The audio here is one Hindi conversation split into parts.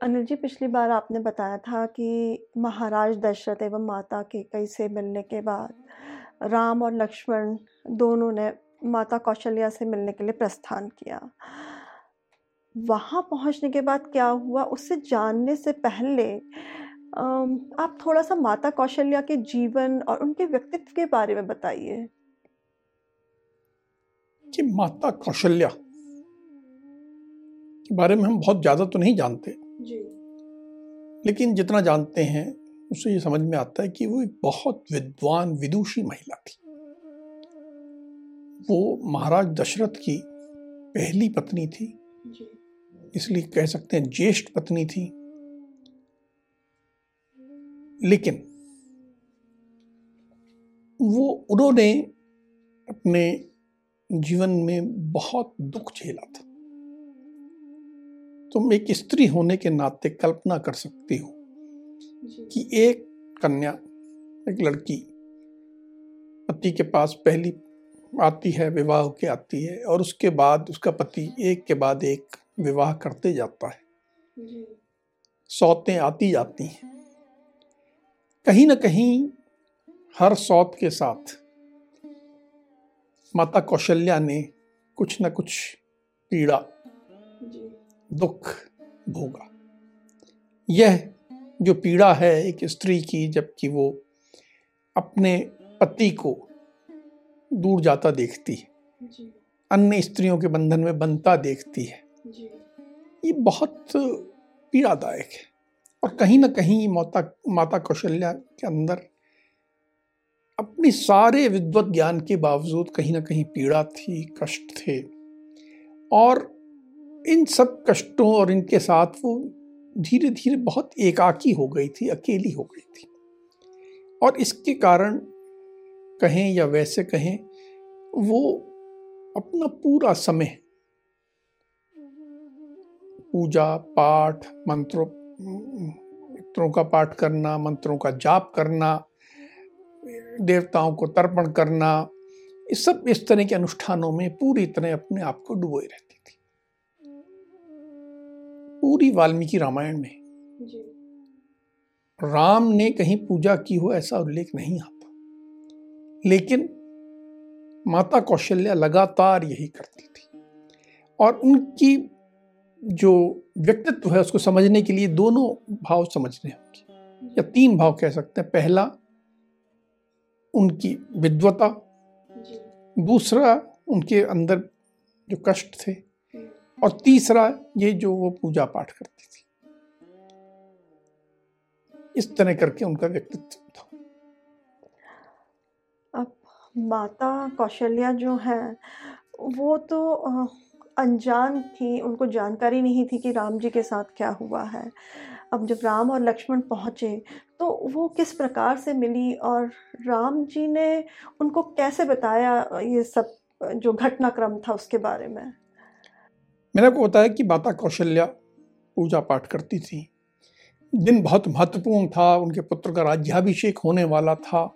अनिल जी, पिछली बार आपने बताया था कि महाराज दशरथ एवं माता के कई से मिलने के बाद राम और लक्ष्मण दोनों ने माता कौशल्या से मिलने के लिए प्रस्थान किया। वहाँ पहुँचने के बाद क्या हुआ, उससे जानने से पहले आप थोड़ा सा माता कौशल्या के जीवन और उनके व्यक्तित्व के बारे में बताइए। कि माता कौशल्या के बारे में हम बहुत ज़्यादा तो नहीं जानते। जी। लेकिन जितना जानते हैं उससे ये समझ में आता है कि वो एक बहुत विद्वान विदुषी महिला थी। वो महाराज दशरथ की पहली पत्नी थी। इसलिए कह सकते हैं ज्येष्ठ पत्नी थी। लेकिन वो उन्होंने अपने जीवन में बहुत दुख झेला था। तुम एक स्त्री होने के नाते कल्पना कर सकती हो कि एक कन्या एक लड़की पति के पास पहली आती है विवाह के आती है और उसके बाद उसका पति एक के बाद एक विवाह करते जाता है। सौतें आती जाती हैं। कहीं ना कहीं हर सौत के साथ माता कौशल्या ने कुछ न कुछ पीड़ा दुख भोगा। यह जो पीड़ा है एक स्त्री की जबकि वो अपने पति को दूर जाता देखती है। अन्य स्त्रियों के बंधन में बनता देखती है। ये बहुत पीड़ादायक है। और कहीं ना कहीं माता माता कौशल्या के अंदर अपनी सारे विद्वत ज्ञान के बावजूद कहीं ना कहीं पीड़ा थी कष्ट थे। और इन सब कष्टों और इनके साथ वो धीरे धीरे बहुत एकाकी हो गई थी, अकेली हो गई थी। और इसके कारण कहें या वैसे कहें, वो अपना पूरा समय पूजा, पाठ, मंत्रों मंत्रों का पाठ करना, मंत्रों का जाप करना, देवताओं को तर्पण करना इस सब इस तरह के अनुष्ठानों में पूरी तरह अपने आप को डुबोए रहती पूरी वाल्मीकि रामायण में। राम ने कहीं पूजा की हो ऐसा उल्लेख नहीं आता लेकिन माता कौशल्या लगातार यही करती थी। और उनकी जो व्यक्तित्व है उसको समझने के लिए दोनों भाव समझने होंगे। या तीन भाव कह सकते हैं। पहला उनकी विद्वता दूसरा उनके अंदर जो कष्ट थे और तीसरा ये जो वो पूजा पाठ करती थी। इस तरह करके उनका व्यक्तित्व था। अब माता कौशल्या जो है, वो तो अनजान थी, उनको जानकारी नहीं थी कि राम जी के साथ क्या हुआ है। अब जब राम और लक्ष्मण पहुँचे तो वो किस प्रकार से मिली और राम जी ने उनको कैसे बताया ये सब, जो घटनाक्रम था उसके बारे में? मैंने आपको बताया कि माता कौशल्या पूजा पाठ करती थी। दिन बहुत महत्वपूर्ण था, उनके पुत्र का राज्याभिषेक होने वाला था।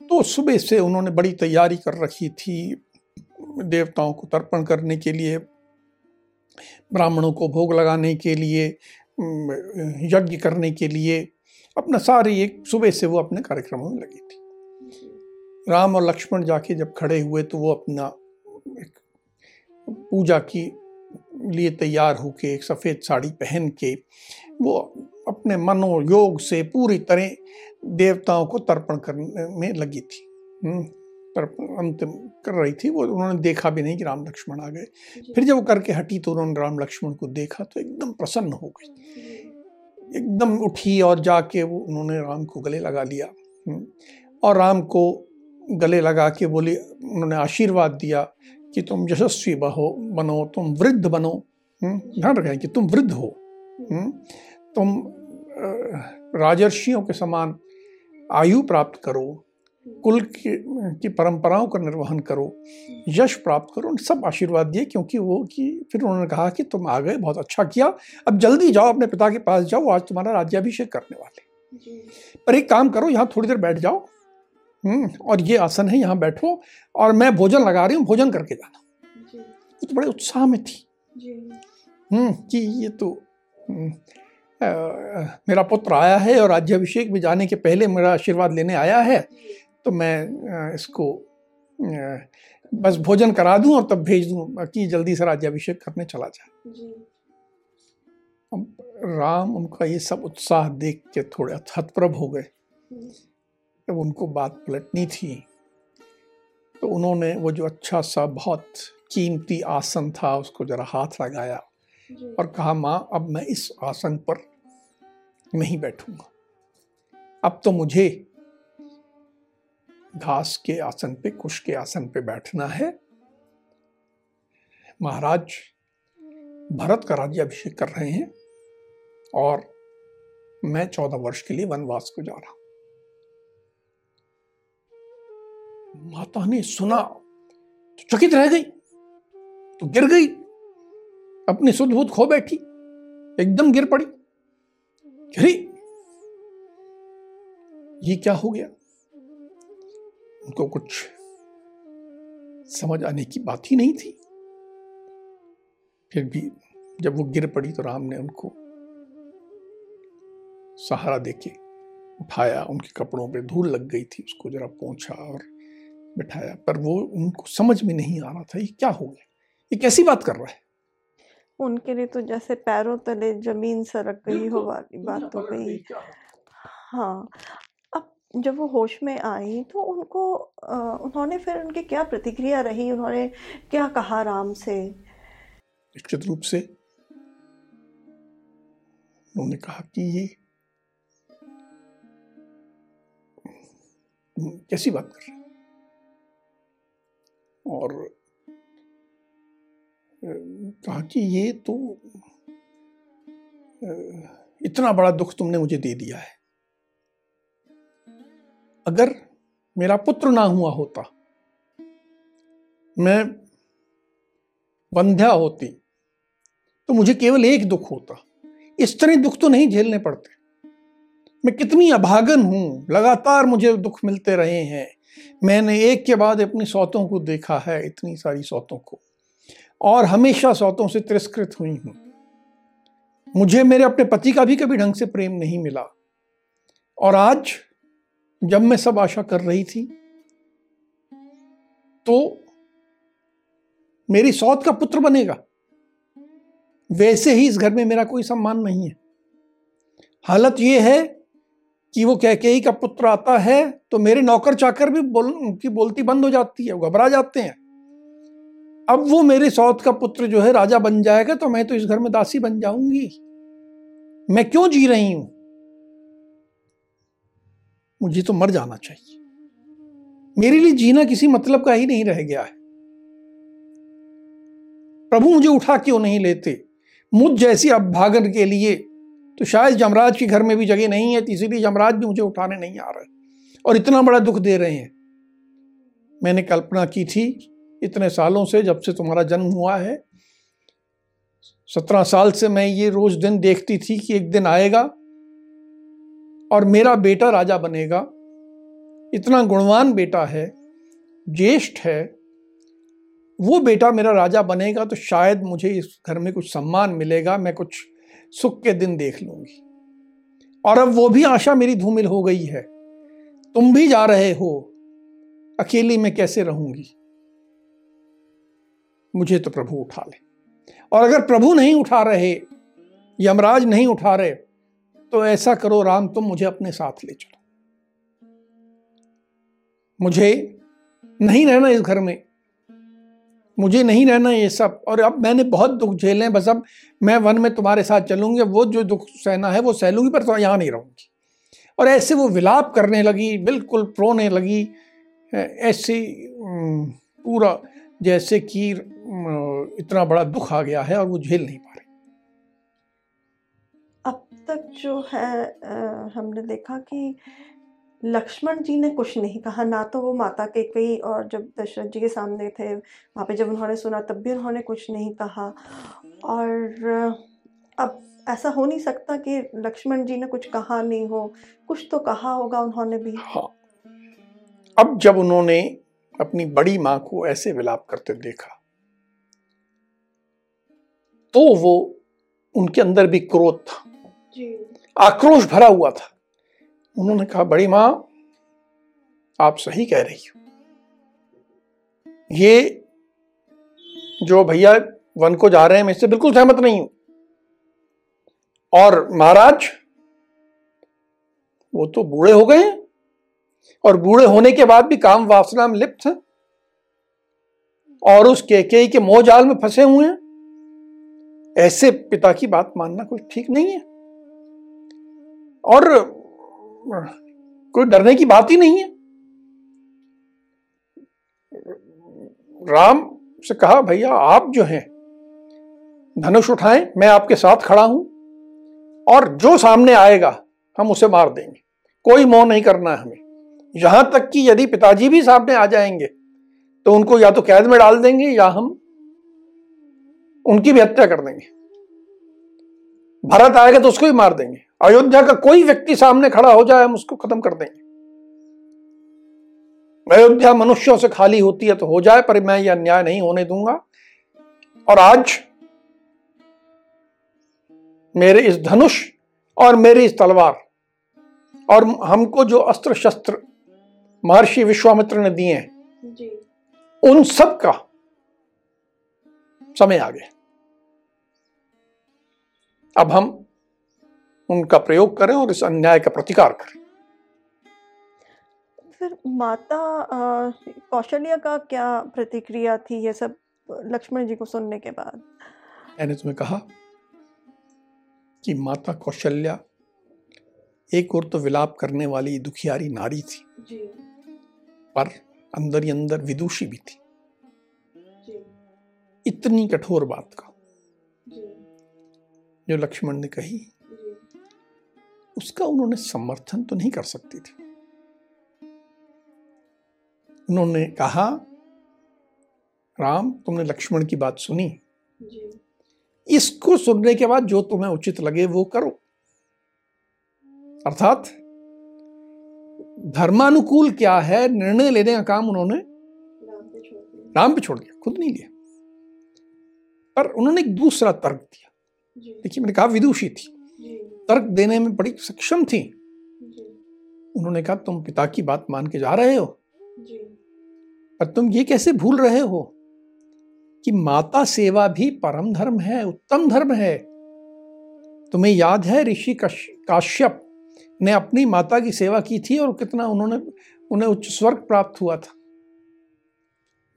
तो सुबह से उन्होंने बड़ी तैयारी कर रखी थी देवताओं को तर्पण करने के लिए, ब्राह्मणों को भोग लगाने के लिए यज्ञ करने के लिए। अपना सारी एक सुबह से वो अपने कार्यक्रमों में लगी थी। राम और लक्ष्मण जाके जब खड़े हुए तो वो अपना पूजा की लिए तैयार होके एक सफ़ेद साड़ी पहन के वो अपने मनोयोग से पूरी तरह देवताओं को तर्पण करने में लगी थी। हम्म, तर्पण अंतिम कर रही थी। वो उन्होंने देखा भी नहीं कि राम लक्ष्मण आ गए। फिर जब वो करके हटी तो उन्होंने राम लक्ष्मण को देखा तो एकदम प्रसन्न हो गई। एकदम उठी और जाके वो उन्होंने राम को गले लगा लिया। हम्म, और राम को गले लगा के बोली उन्होंने आशीर्वाद दिया। कि तुम यशस्वी बहो बनो तुम वृद्ध बनो हम्म, ध्यान रखें कि तुम वृद्ध हो हम्म, तुम राजर्षियों के समान आयु प्राप्त करो कुल की, की परंपराओं का निर्वहन करो यश प्राप्त करो उन सब आशीर्वाद दिए क्योंकि वो कि फिर उन्होंने कहा कि तुम आ गए बहुत अच्छा किया अब जल्दी जाओ अपने पिता के पास जाओ आज तुम्हारा राज्याभिषेक करने वाले पर एक काम करो यहाँ थोड़ी देर बैठ जाओ और ये आसन है यहाँ बैठो और मैं भोजन लगा रही हूँ भोजन करके जाना वो तो बड़े उत्साह में थी। हम्म कि ये तो हम्म, आ, मेरा पुत्र आया है और राज्याभिषेक में जाने के पहले मेरा आशीर्वाद लेने आया है तो मैं इसको बस भोजन करा दूँ और तब भेज दूँ कि जल्दी से राज्याभिषेक करने चला जाए। अब राम उनका ये सब उत्साह देख के थोड़े हतप्रभ हो गए। जब उनको बात पलटनी थी तो उन्होंने वो जो अच्छा सा बहुत कीमती आसन था उसको जरा हाथ लगाया और कहा माँ अब मैं इस आसन पर नहीं बैठूँगा। अब तो मुझे घास के आसन पे कुश के आसन पे बैठना है। महाराज भरत का राज्याभिषेक कर रहे हैं और मैं चौदह वर्ष के लिए वनवास को जा रहा हूँ। माता ने सुना तो चकित रह गई तो गिर गई, अपनी सुदबुद खो बैठी, एकदम गिर पड़ी। गिरी। ये क्या हो गया? उनको कुछ समझ आने की बात ही नहीं थी। फिर भी जब वो गिर पड़ी तो राम ने उनको सहारा देके उठाया, उनके कपड़ों पे धूल लग गई थी, उसको जरा पहुँचा और बिठाया पर वो उनको समझ में नहीं आ रहा था ये क्या हो गया। ये कैसी बात कर रहा है? उनके लिए तो जैसे पैरों तले ज़मीन सरक गई हो वाली बात हो गई हाँ। अब जब वो होश में आई तो उनको आ, उन्होंने फिर उनकी क्या प्रतिक्रिया रही? उन्होंने क्या कहा राम से? निश्चित रूप से उन्होंने कहा कि ये कैसी बात कर रहे और कहा कि ये तो इतना बड़ा दुख तुमने मुझे दे दिया है। अगर मेरा पुत्र ना हुआ होता, मैं बंध्या होती तो मुझे केवल एक दुख होता। इस तरह दुख तो नहीं झेलने पड़ते। मैं कितनी अभागन हूँ, लगातार मुझे दुख मिलते रहे हैं। मैंने एक के बाद अपनी सौतों को देखा है, इतनी सारी सौतों को। और हमेशा सौतों से तिरस्कृत हुई हूँ। मुझे मेरे अपने पति का भी कभी ढंग से प्रेम नहीं मिला। और आज जब मैं सब आशा कर रही थी तो मेरी सौत का पुत्र बनेगा। वैसे ही इस घर में मेरा कोई सम्मान नहीं है। हालत यह है कि वो कैकेयी का पुत्र आता है तो मेरे नौकर चाकर भी बोल, की बोलती बंद हो जाती है, वो घबरा जाते हैं। अब वो मेरे सौत का पुत्र जो है राजा बन जाएगा तो मैं तो इस घर में दासी बन जाऊँगी। मैं क्यों जी रही हूँ? मुझे तो मर जाना चाहिए। मेरे लिए जीना किसी मतलब का ही नहीं रह गया है। प्रभु मुझे उठा क्यों नहीं लेते? मुझ जैसी अभागन के लिए तो शायद जमराज के घर में भी जगह नहीं है तो इसीलिए जमराज भी मुझे उठाने नहीं आ रहे। और इतना बड़ा दुख दे रहे हैं। मैंने कल्पना की थी इतने सालों से, जब से तुम्हारा जन्म हुआ है। सत्रह साल से मैं ये रोज दिन देखती थी कि एक दिन आएगा और मेरा बेटा राजा बनेगा। इतना गुणवान बेटा है, ज्येष्ठ है, वो बेटा मेरा राजा बनेगा तो शायद मुझे इस घर में कुछ सम्मान मिलेगा, मैं कुछ सुख के दिन देख लूँगी। और अब वो भी आशा मेरी धूमिल हो गई है। तुम भी जा रहे हो। अकेली मैं कैसे रहूँगी? मुझे तो प्रभु उठा ले। और अगर प्रभु नहीं उठा रहे, यमराज नहीं उठा रहे तो ऐसा करो राम, तुम मुझे अपने साथ ले चलो। मुझे नहीं रहना इस घर में। मुझे नहीं रहना ये सब। और अब मैंने बहुत दुख झेले हैं बस अब मैं वन में तुम्हारे साथ चलूँगी वो जो दुख सहना है वो सहलूँगी पर तो यहाँ नहीं रहूँगी। और ऐसे वो विलाप करने लगी बिल्कुल प्रोने लगी ऐसी पूरा जैसे कि इतना बड़ा दुख आ गया है और वो झेल नहीं पा रही। अब तक जो है आ, हमने देखा कि लक्ष्मण जी ने कुछ नहीं कहा ना तो वो माता के कई और जब दशरथ जी के सामने थे वहाँ पे जब उन्होंने सुना तब भी उन्होंने कुछ नहीं कहा। और अब ऐसा हो नहीं सकता कि लक्ष्मण जी ने कुछ कहा नहीं हो। कुछ तो कहा होगा उन्होंने भी। हाँ। अब जब उन्होंने अपनी बड़ी माँ को ऐसे विलाप करते देखा तो वो उनके अंदर भी क्रोध था। आक्रोश भरा हुआ था। उन्होंने कहा, बड़ी माँ, आप सही कह रही हो। ये जो भैया वन को जा रहे हैं, मैं इससे बिल्कुल सहमत नहीं हूँ। और महाराज, वो तो बूढ़े हो गए और बूढ़े होने के बाद भी काम वासना में लिप्त हैं, और उस केके के मोह जाल में फंसे हुए हैं। ऐसे पिता की बात मानना कोई ठीक नहीं है। और कोई डरने की बात ही नहीं है। राम से कहा, भैया, आप जो हैं, धनुष उठाएँ, मैं आपके साथ खड़ा हूँ और जो सामने आएगा, हम उसे मार देंगे। कोई मोह नहीं करना है हमें। यहाँ तक कि यदि पिताजी भी सामने आ जाएँगे तो उनको या तो कैद में डाल देंगे या हम उनकी भी हत्या कर देंगे। भरत आएगा तो उसको भी मार देंगे। अयोध्या का कोई व्यक्ति सामने खड़ा हो जाए हम उसको खत्म कर देंगे। अयोध्या मनुष्यों से खाली होती है तो हो जाए पर मैं यह अन्याय नहीं होने दूँगा। और आज मेरे इस धनुष और मेरी इस तलवार और हमको जो अस्त्र शस्त्र महर्षि विश्वामित्र ने दिए हैं उन सब का समय आ गया। अब हम उनका प्रयोग करें और इस अन्याय का प्रतिकार करें फिर माता कौशल्या का क्या प्रतिक्रिया थी ये सब लक्ष्मण जी को सुनने के बाद मैंने तुम्हें कहा कि माता कौशल्या एक और तो विलाप करने वाली दुखियारी नारी थी जी। पर अंदर ही अंदर विदुषी भी थी जी। इतनी कठोर बात का जो लक्ष्मण ने कही उसका उन्होंने समर्थन तो नहीं कर सकती थी। उन्होंने कहा राम तुमने लक्ष्मण की बात सुनी। इसको सुनने के बाद जो तुम्हें उचित लगे वो करो। अर्थात धर्मानुकूल क्या है? निर्णय लेने का काम उन्होंने राम पे छोड़ दिया। खुद नहीं लिया। पर उन्होंने एक दूसरा तर्क दिया। देखिए मैंने कहा विदुषी थी। तर्क देने में बड़ी सक्षम थी। उन्होंने कहा तुम पिता की बात मान के जा रहे हो। पर तुम ये कैसे भूल रहे हो कि माता सेवा भी परम धर्म है उत्तम धर्म है? तुम्हें याद है ऋषि काश्यप ने अपनी माता की सेवा की थी और कितना उन्होंने उन्हें उच्च स्वर्ग प्राप्त हुआ था?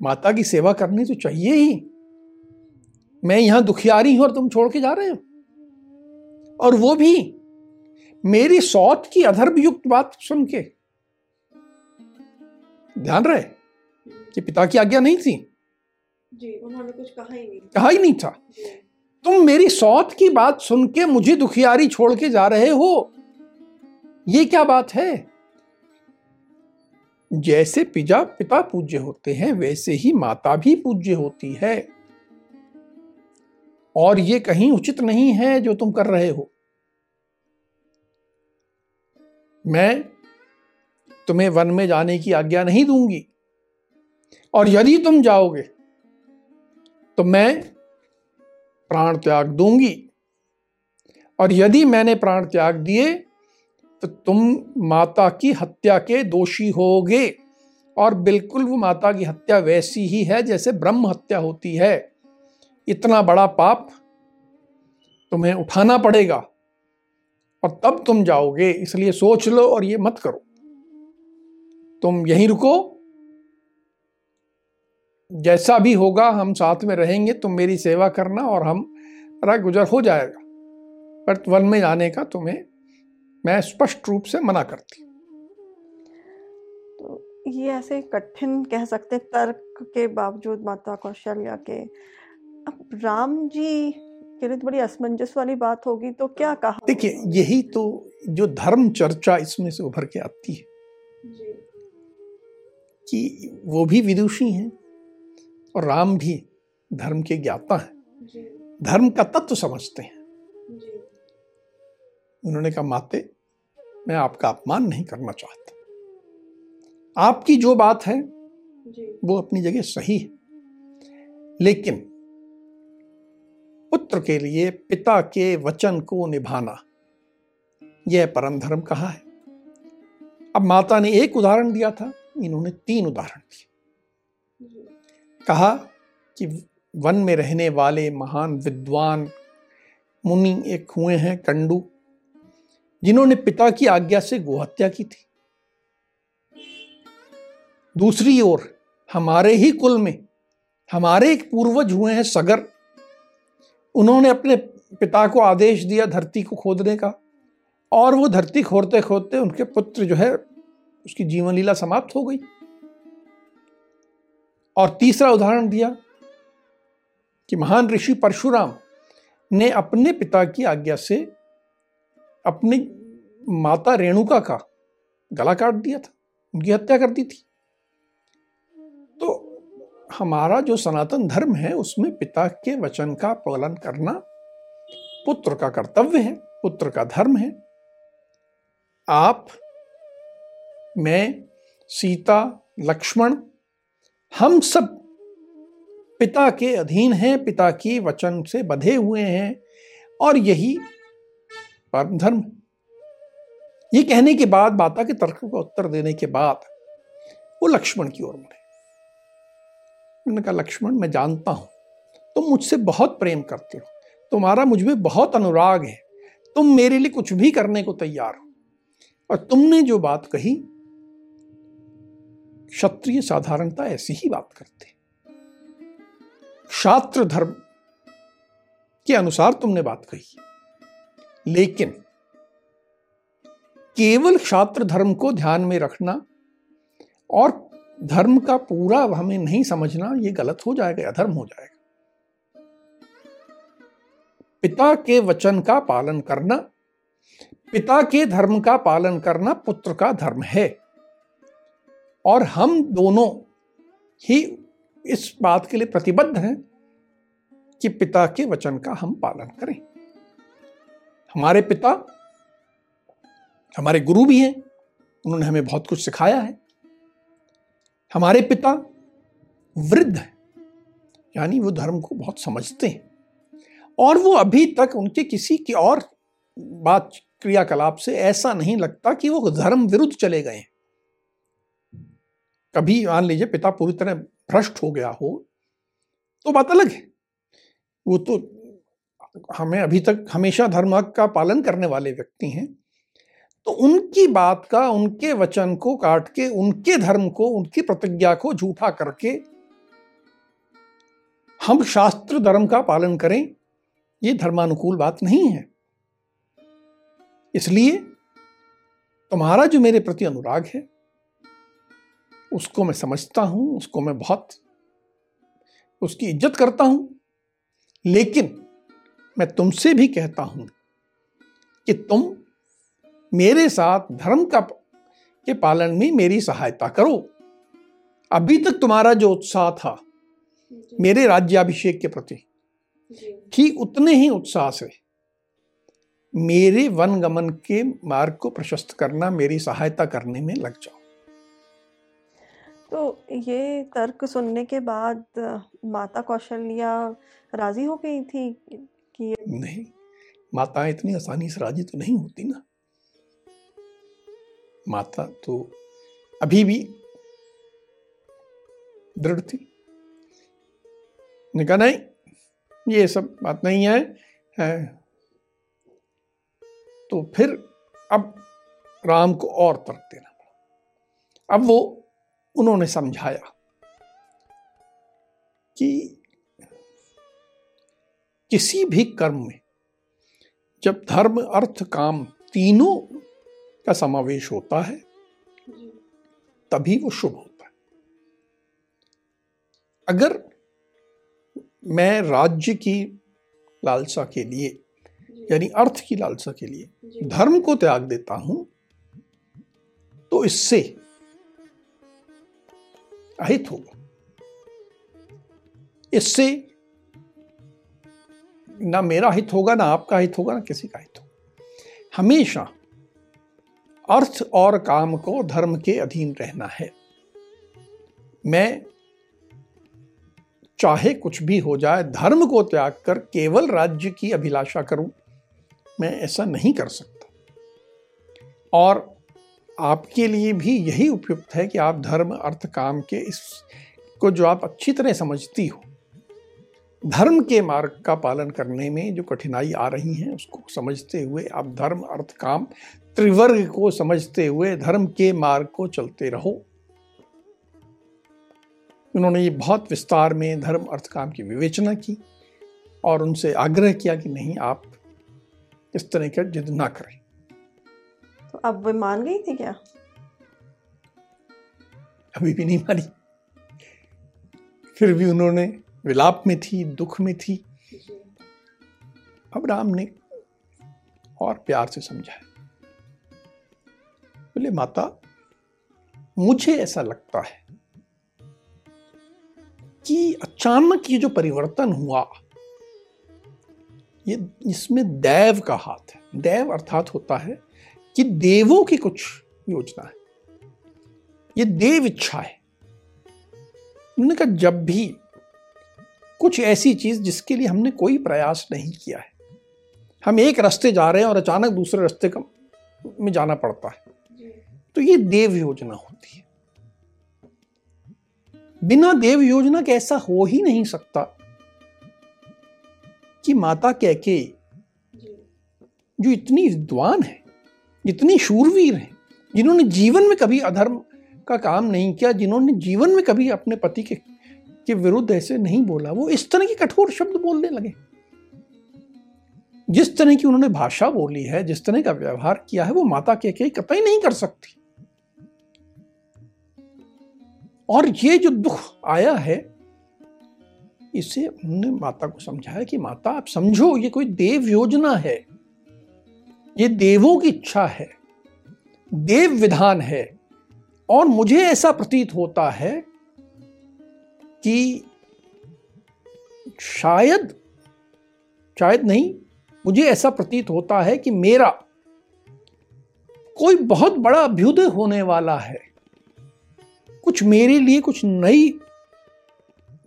माता की सेवा करनी तो चाहिए ही। मैं यहाँ दुखियारी हूँ और तुम छोड़ के जा रहे हो। और वो भी मेरी सौत की अधर्भ युक्त बात सुन के। ध्यान रहे कि पिता की आज्ञा नहीं थी। जी उन्होंने कुछ कहा ही नहीं। कहा ही नहीं था। तुम मेरी सौत की बात सुन के मुझे दुखियारी छोड़ के जा रहे हो। ये क्या बात है? जैसे पिता पिता पूज्य होते हैं वैसे ही माता भी पूज्य होती है। और ये कहीं उचित नहीं है जो तुम कर रहे हो। मैं तुम्हें वन में जाने की आज्ञा नहीं दूँगी। और यदि तुम जाओगे तो मैं प्राण त्याग दूँगी। और यदि मैंने प्राण त्याग दिए तो तुम माता की हत्या के दोषी होगे। और बिल्कुल वो माता की हत्या वैसी ही है जैसे ब्रह्म हत्या होती है। इतना बड़ा पाप तुम्हें उठाना पड़ेगा और तब तुम जाओगे, इसलिए सोच लो और ये मत करो। तुम यहीं रुको। जैसा भी होगा, हम साथ में रहेंगे, तुम मेरी सेवा करना और हम गुजर हो जाएगा। पर वन में जाने का तुम्हें मैं स्पष्ट रूप से मना करती तो ये ऐसे कठिन कह सकते तर्क के बावजूद माता कौशल्या के अब राम जी के लिए तो बड़ी असमंजस वाली बात होगी तो क्या कहा? देखिए यही तो जो धर्म चर्चा इसमें से उभर के आती है। कि वो भी विदुषी हैं और राम भी धर्म के ज्ञाता हैं। धर्म का तत्व समझते हैं। उन्होंने कहा माते मैं आपका अपमान नहीं करना चाहता। आपकी जो बात है वो अपनी जगह सही है। लेकिन पुत्र के लिए पिता के वचन को निभाना। यह परम धर्म कहा है। अब माता ने एक उदाहरण दिया था, इन्होंने तीन उदाहरण दिए। कहा कि वन में रहने वाले महान विद्वान मुनि एक हुए हैं कंडू, जिन्होंने पिता की आज्ञा से गोहत्या की थी। दूसरी ओर, हमारे ही कुल में, हमारे एक पूर्वज हुए हैं सगर उन्होंने अपने पिता को आदेश दिया धरती को खोदने का। और वो धरती खोदते खोदते उनके पुत्र जो है, उसकी जीवन लीला समाप्त हो गई। और तीसरा उदाहरण दिया कि महान ऋषि परशुराम ने अपने पिता की आज्ञा से अपनी माता रेणुका का गला काट दिया था। उनकी हत्या कर दी थी। तो हमारा जो सनातन धर्म है, उसमें पिता के वचन का पालन करना पुत्र का कर्तव्य है, पुत्र का धर्म है। आप, मैं, सीता, लक्ष्मण, हम सब पिता के अधीन हैं, पिता की वचन से बधे हुए हैं, और यही परम धर्म ये कहने के बाद, माता के तर्क का उत्तर देने के बाद, वो लक्ष्मण की ओर मुड़े उन्होंने कहा, लक्ष्मण, मैं जानता हूँ। तुम मुझसे बहुत प्रेम करते हो। तुम्हारा मुझमें बहुत अनुराग है। तुम मेरे लिए कुछ भी करने को तैयार हो। और तुमने जो बात कही, क्षत्रिय साधारणता ऐसी ही बात करते। शास्त्र धर्म के अनुसार तुमने बात कही। लेकिन केवल शास्त्र धर्म को ध्यान में रखना और धर्म का पूरा हमें नहीं समझना, ये गलत हो जाएगा अधर्म हो जाएगा। पिता के वचन का पालन करना, पिता के धर्म का पालन करना पुत्र का धर्म है। और हम दोनों ही इस बात के लिए प्रतिबद्ध हैं कि पिता के वचन का हम पालन करें। हमारे पिता, हमारे गुरु भी हैं, उन्होंने हमें बहुत कुछ सिखाया है। हमारे पिता वृद्ध है, यानी वो धर्म को बहुत समझते हैं। और वो अभी तक उनके किसी की और बात क्रियाकलाप से ऐसा नहीं लगता कि वो धर्म विरुद्ध चले गए हैं। कभी मान लीजिए पिता पूरी तरह भ्रष्ट हो गया हो तो बात अलग है। वो तो हमें अभी तक हमेशा धर्म का पालन करने वाले व्यक्ति हैं तो उनकी बात का, उनके वचन को काट के, उनके धर्म को, उनकी प्रतिज्ञा को झूठा करके हम शास्त्र धर्म का पालन करें, ये धर्मानुकूल बात नहीं है। इसलिए तुम्हारा जो मेरे प्रति अनुराग है, उसको मैं समझता हूँ, उसको मैं बहुत, उसकी इज़्ज़त करता हूँ, लेकिन मैं तुमसे भी कहता हूँ कि तुम मेरे साथ धर्म का के पालन में मेरी सहायता करो। अभी तक तुम्हारा जो उत्साह था मेरे राज्याभिषेक के प्रति ठीक उतने ही उत्साह से मेरे वन गमन के मार्ग को प्रशस्त करना मेरी सहायता करने में लग जाओ। तो ये तर्क सुनने के बाद माता कौशल्या राज़ी हो गई थी कि नहीं माता इतनी आसानी से राज़ी तो नहीं होती ना। माता तो अभी भी दृढ़ थी। कहा नहीं ये सब बात नहीं है, है। तो फिर अब राम को और तर्क देना पड़ा। अब वो उन्होंने समझाया कि किसी भी कर्म में जब धर्म अर्थ काम तीनों का समावेश होता है तभी वो शुभ होता है। अगर मैं राज्य की लालसा के लिए यानी अर्थ की लालसा के लिए धर्म को त्याग देता हूँ तो इससे अहित होगा। इससे ना मेरा हित होगा ना आपका हित होगा ना किसी का हित होगा। हमेशा अर्थ और काम को धर्म के अधीन रहना है। मैं चाहे कुछ भी हो जाए, धर्म को त्याग कर केवल राज्य की अभिलाषा करूँ, मैं ऐसा नहीं कर सकता। और आपके लिए भी यही उपयुक्त है कि आप धर्म, अर्थ, काम के इस को जो आप अच्छी तरह समझती हो। धर्म के मार्ग का पालन करने में जो कठिनाई आ रही हैं, उसको समझते हुए आप धर्म, अर्थ, काम त्रिवर्ग को समझते हुए धर्म के मार्ग को चलते रहो। उन्होंने ये बहुत विस्तार में धर्म अर्थ काम की विवेचना की और उनसे आग्रह किया कि नहीं आप इस तरह का जिद ना करें। तो अब वे मान गई थी क्या? अभी भी नहीं मानी। फिर भी उन्होंने विलाप में थी दुख में थी। अब राम ने और प्यार से समझाया। बोले, माता, मुझे ऐसा लगता है कि अचानक ये जो परिवर्तन हुआ, ये इसमें दैव का हाथ है। दैव अर्थात होता है कि देवों की कुछ योजना है। ये देव इच्छा है। उन्होंने कहा, जब भी कुछ ऐसी चीज़ जिसके लिए हमने कोई प्रयास नहीं किया है, हम एक रास्ते जा रहे हैं और अचानक दूसरे रास्ते में जाना पड़ता है। तो ये देव योजना होती है। बिना देव योजना के ऐसा हो ही नहीं सकता कि माता कैके जो इतनी विद्वान है इतनी शूरवीर है, जिन्होंने जीवन में कभी अधर्म का काम नहीं किया, जिन्होंने जीवन में कभी अपने पति के के विरुद्ध ऐसे नहीं बोला, वो इस तरह के कठोर शब्द बोलने लगे। जिस तरह की उन्होंने भाषा बोली है, जिस तरह का व्यवहार किया है, वो माता के कतई नहीं कर सकती। और ये जो दुख आया है, इसे उन्होंने माता को समझाया कि माता, आप समझो, ये कोई देव योजना है। ये देवों की इच्छा है, देव विधान है, और मुझे ऐसा प्रतीत होता है कि शायद शायद नहीं, मुझे ऐसा प्रतीत होता है कि मेरा कोई बहुत बड़ा अभ्युदय होने वाला है। कुछ मेरे लिए कुछ नई,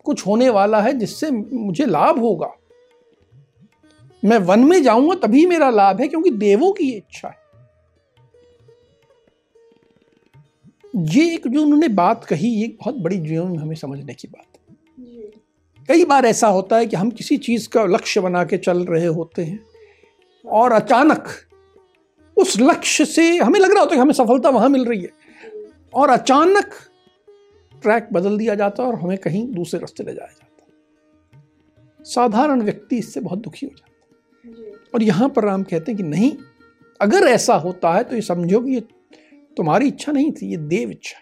कुछ होने वाला है जिससे मुझे लाभ होगा। मैं वन में जाऊँगा तभी मेरा लाभ है क्योंकि देवों की इच्छा है। ये एक जो उन्होंने बात कही, ये बहुत बड़ी जीवन में हमें समझने की बात है। कई बार ऐसा होता है कि हम किसी चीज़ का लक्ष्य बना के चल रहे होते हैं और अचानक उस लक्ष्य से हमें लग रहा होता है कि हमें सफलता वहाँ मिल रही है और अचानक ट्रैक बदल दिया जाता है और हमें कहीं दूसरे रास्ते ले जाया जाता। है साधारण व्यक्ति इससे बहुत दुखी हो जाता। है और यहाँ पर राम कहते हैं कि नहीं अगर ऐसा होता है तो ये समझो कि ये तुम्हारी इच्छा नहीं थी ये देव इच्छा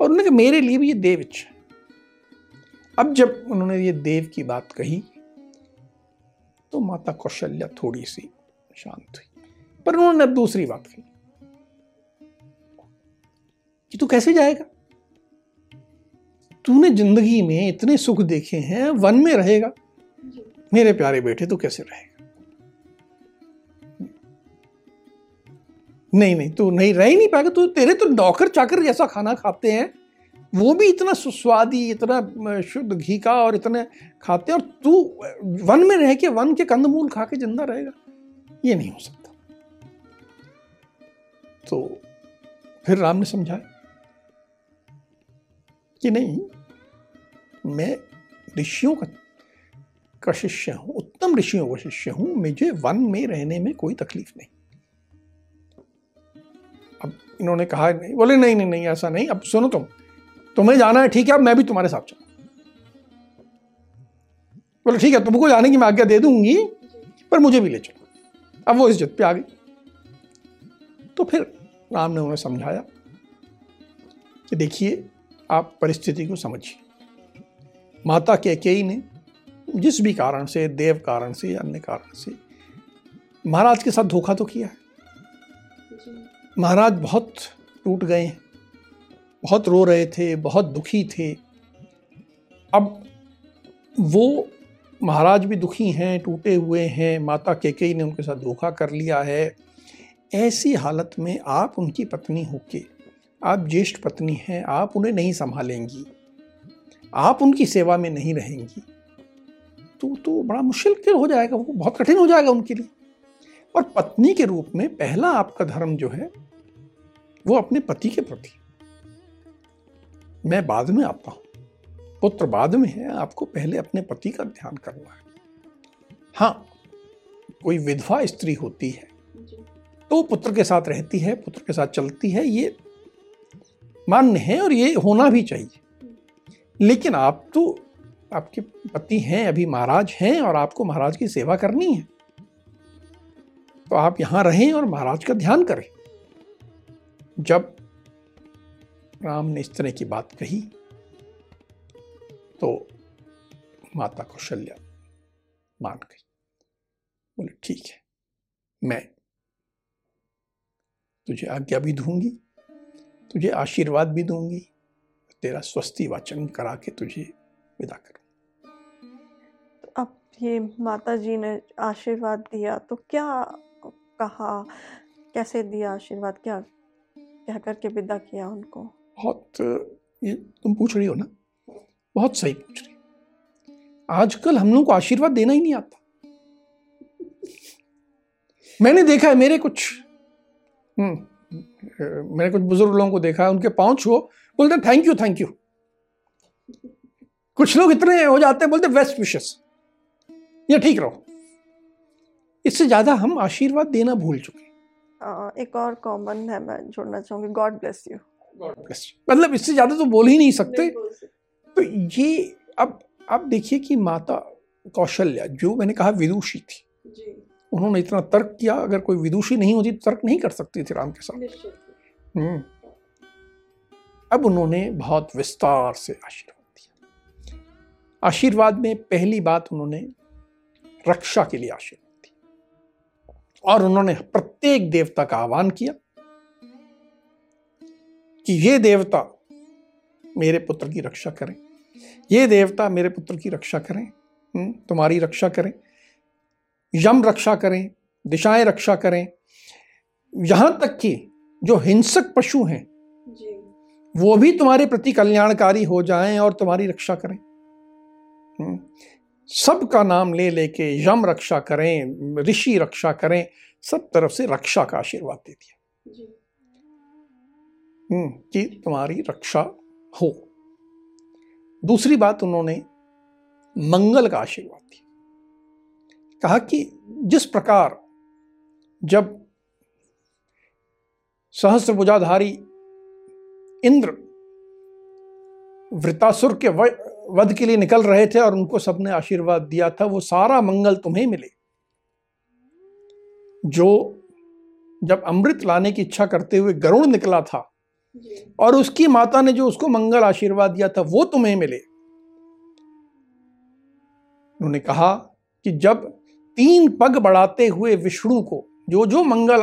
और उन्होंने कहा मेरे लिए भी ये देव इच्छा अब जब उन्होंने ये देव की बात कही तो माता कौशल्या थोड़ी सी शांत हुई। पर उन्होंने अब दूसरी बात कही कि तू कैसे जाएगा? तूने ज़िंदगी में इतने सुख देखे हैं वन में रहेगा। मेरे प्यारे बेटे तू कैसे रहेगा? नहीं नहीं तू नहीं रह ही नहीं पाएगा। तू तेरे तो नौकर चाकर जैसा खाना खाते हैं। वो भी इतना सुस्वादी इतना शुद्ध घी का और इतने खाते हैं। और तू वन में रह के वन के कंदमूल खा के ज़िंदा रहेगा। ये नहीं हो सकता। तो फिर राम ने समझाया कि नहीं मैं ऋषियों का का शिष्य हूँ, उत्तम ऋषियों का शिष्य हूँ, मुझे वन में रहने में कोई तकलीफ़ नहीं। अब इन्होंने कहा, नहीं, बोले, नहीं नहीं नहीं, ऐसा नहीं, अब सुनो तुम, तुम्हें जाना है, ठीक है, अब मैं भी तुम्हारे साथ चलू। बोले, ठीक है, तुमको जाने की मैं आज्ञा दे दूँगी, पर मुझे भी ले चलो। अब वो इस जिद पे आ गई। तो फिर राम ने उन्हें समझाया कि देखिए, आप परिस्थिति को समझिए। माता कैकेयी ने जिस भी कारण से, देव कारण से या अन्य कारण से। महाराज के साथ धोखा तो किया है। महाराज बहुत टूट गए हैं। बहुत रो रहे थे, बहुत दुखी थे। अब वो महाराज भी दुखी हैं, टूटे हुए हैं। माता केकई ने उनके साथ धोखा कर लिया है। ऐसी हालत में आप उनकी पत्नी होके, आप ज्येष्ठ पत्नी हैं, आप उन्हें नहीं संभालेंगी। आप उनकी सेवा में नहीं रहेंगी तो तो बड़ा मुश्किल हो जाएगा वो बहुत कठिन हो जाएगा उनके लिए। और पत्नी के रूप में पहला आपका धर्म जो है वो अपने पति के प्रति। मैं बाद में आता हूँ। पुत्र बाद में है आपको पहले अपने पति का ध्यान करना है। हाँ कोई विधवा स्त्री होती है तो पुत्र के साथ रहती है पुत्र के साथ चलती है ये मान्य है और ये होना भी चाहिए। लेकिन आप तो आपके पति हैं, अभी महाराज हैं और आपको महाराज की सेवा करनी है। तो आप यहाँ रहें और महाराज का ध्यान करें। जब राम ने इस तरह की बात कही तो माता कौशल्या मान गई। बोले, ठीक है, मैं तुझे आज्ञा भी दूँगी, तुझे आशीर्वाद भी दूँगी तेरा स्वस्ति वाचन करा के तुझे विदा करूँ। तो अब ये माता जी ने आशीर्वाद दिया तो क्या कहा? कैसे दिया आशीर्वाद? क्या क्या करके विदा किया उनको? बहुत ये तुम पूछ रही हो ना? बहुत सही पूछ रही आजकल हम लोग को आशीर्वाद देना ही नहीं आता। मैंने देखा है मेरे कुछ हम्म मैंने कुछ बुज़ुर्ग लोगों को देखा है उनके पाँव छुओ बोलते थैंक यू थैंक यू कुछ लोग इतने हो जाते हैं बोलते वेस्ट विशेस ये ठीक रहो। इससे ज़्यादा हम आशीर्वाद देना भूल चुके एक और कॉमन है मैं जोड़ना चाहूँगी। गॉड ब्लेस यू मतलब इससे ज़्यादा तो बोल ही नहीं सकते। तो ये अब अब देखिए कि माता कौशल्या जो मैंने कहा विदुषी थी उन्होंने इतना तर्क किया। अगर कोई विदुषी नहीं होती तो तर्क नहीं कर सकती थी राम के साथ। हम्म। अब उन्होंने बहुत विस्तार से आशीर्वाद दिया। आशीर्वाद में पहली बात उन्होंने रक्षा के लिए आशीर्वाद दिया। और उन्होंने प्रत्येक देवता का आह्वान किया कि ये देवता मेरे पुत्र की रक्षा करें। ये देवता मेरे पुत्र की रक्षा करें हम्म, तुम्हारी रक्षा करें। यम रक्षा करें दिशाएँ रक्षा करें। यहाँ तक कि जो हिंसक पशु हैं वो भी तुम्हारे प्रति कल्याणकारी हो जाएँ और तुम्हारी रक्षा करें। हम्म, सबका नाम ले लेके यम रक्षा करें ऋषि रक्षा करें सब तरफ़ से रक्षा का आशीर्वाद दे दिया। हम्म, कि तुम्हारी रक्षा हो। दूसरी बात उन्होंने मंगल का आशीर्वाद दिया। कहा कि जिस प्रकार जब सहस्त्र भुजाधारी इंद्र वृतासुर के वध के लिए निकल रहे थे और उनको सबने आशीर्वाद दिया था वो सारा मंगल तुम्हें मिले। जो जब अमृत लाने की इच्छा करते हुए गरुण निकला था और उसकी माता ने जो उसको मंगल आशीर्वाद दिया था वो तुम्हें मिले। उन्होंने कहा कि जब तीन पग बढ़ाते हुए विष्णु को जो जो मंगल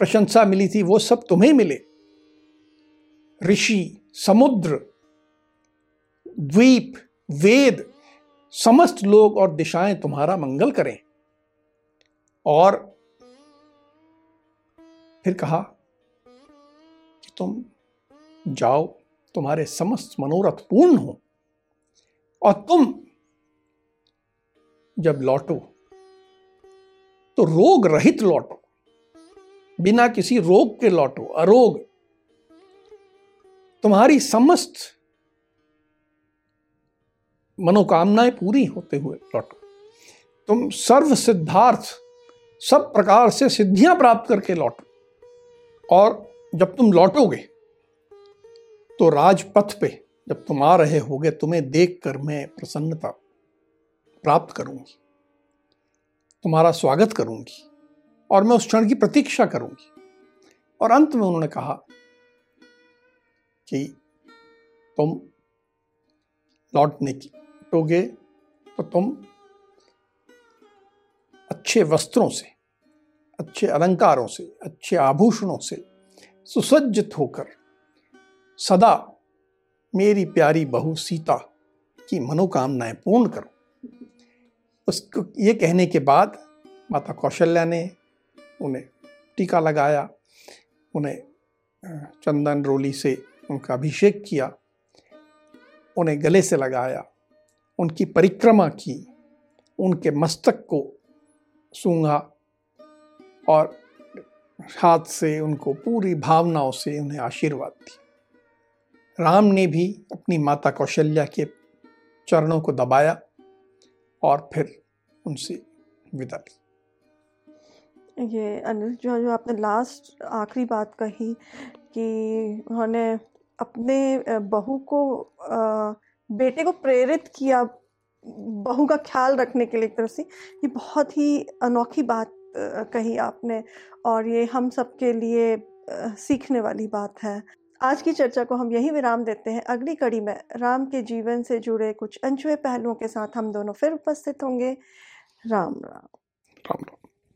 प्रशंसा मिली थी वो सब तुम्हें मिले। ऋषि, समुद्र, द्वीप, वेद, समस्त लोग और दिशाएँ तुम्हारा मंगल करें। और फिर कहा कि तुम जाओ, तुम्हारे समस्त मनोरथ पूर्ण हो और तुम जब लौटो तो रोग रहित लौटो। बिना किसी रोग के लौटो, अरोग तुम्हारी समस्त मनोकामनाएँ पूरी होते हुए लौटो। तुम सर्व सिद्धार्थ सब प्रकार से सिद्धियाँ प्राप्त करके लौटो। और जब तुम लौटोगे तो राजपथ पे जब तुम आ रहे होगे, तुम्हें देखकर मैं प्रसन्नता प्राप्त करूँगी। तुम्हारा स्वागत करूँगी और मैं उस क्षण की प्रतीक्षा करूँगी। और अंत में उन्होंने कहा कि तुम लौटने की लौटोगे तो तुम अच्छे वस्त्रों से, अच्छे अलंकारों से, अच्छे आभूषणों से सुसज्जित होकर सदा मेरी प्यारी बहू सीता की मनोकामनाएँ पूर्ण करो। उसको ये कहने के बाद माता कौशल्या ने उन्हें टीका लगाया, उन्हें चंदन रोली से उनका अभिषेक किया, उन्हें गले से लगाया, उनकी परिक्रमा की, उनके मस्तक को सूंघा और हाथ से उनको पूरी भावनाओं से उन्हें आशीर्वाद दिया। राम ने भी अपनी माता कौशल्या के चरणों को दबाया और फिर उनसे विदा ली ये अनिल, जो जो आपने लास्ट आखिरी बात कही कि उन्होंने अपने बहू को बेटे को प्रेरित किया बहू का ख्याल रखने के लिए एक तरफ़ से, ये बहुत ही अनोखी बात कही आपने और ये हम सब के लिए सीखने वाली बात है। आज की चर्चा को हम यही विराम देते हैं। अगली कड़ी में राम के जीवन से जुड़े कुछ अनछुए पहलुओं के साथ हम दोनों फिर उपस्थित होंगे। राम राम। राम राम।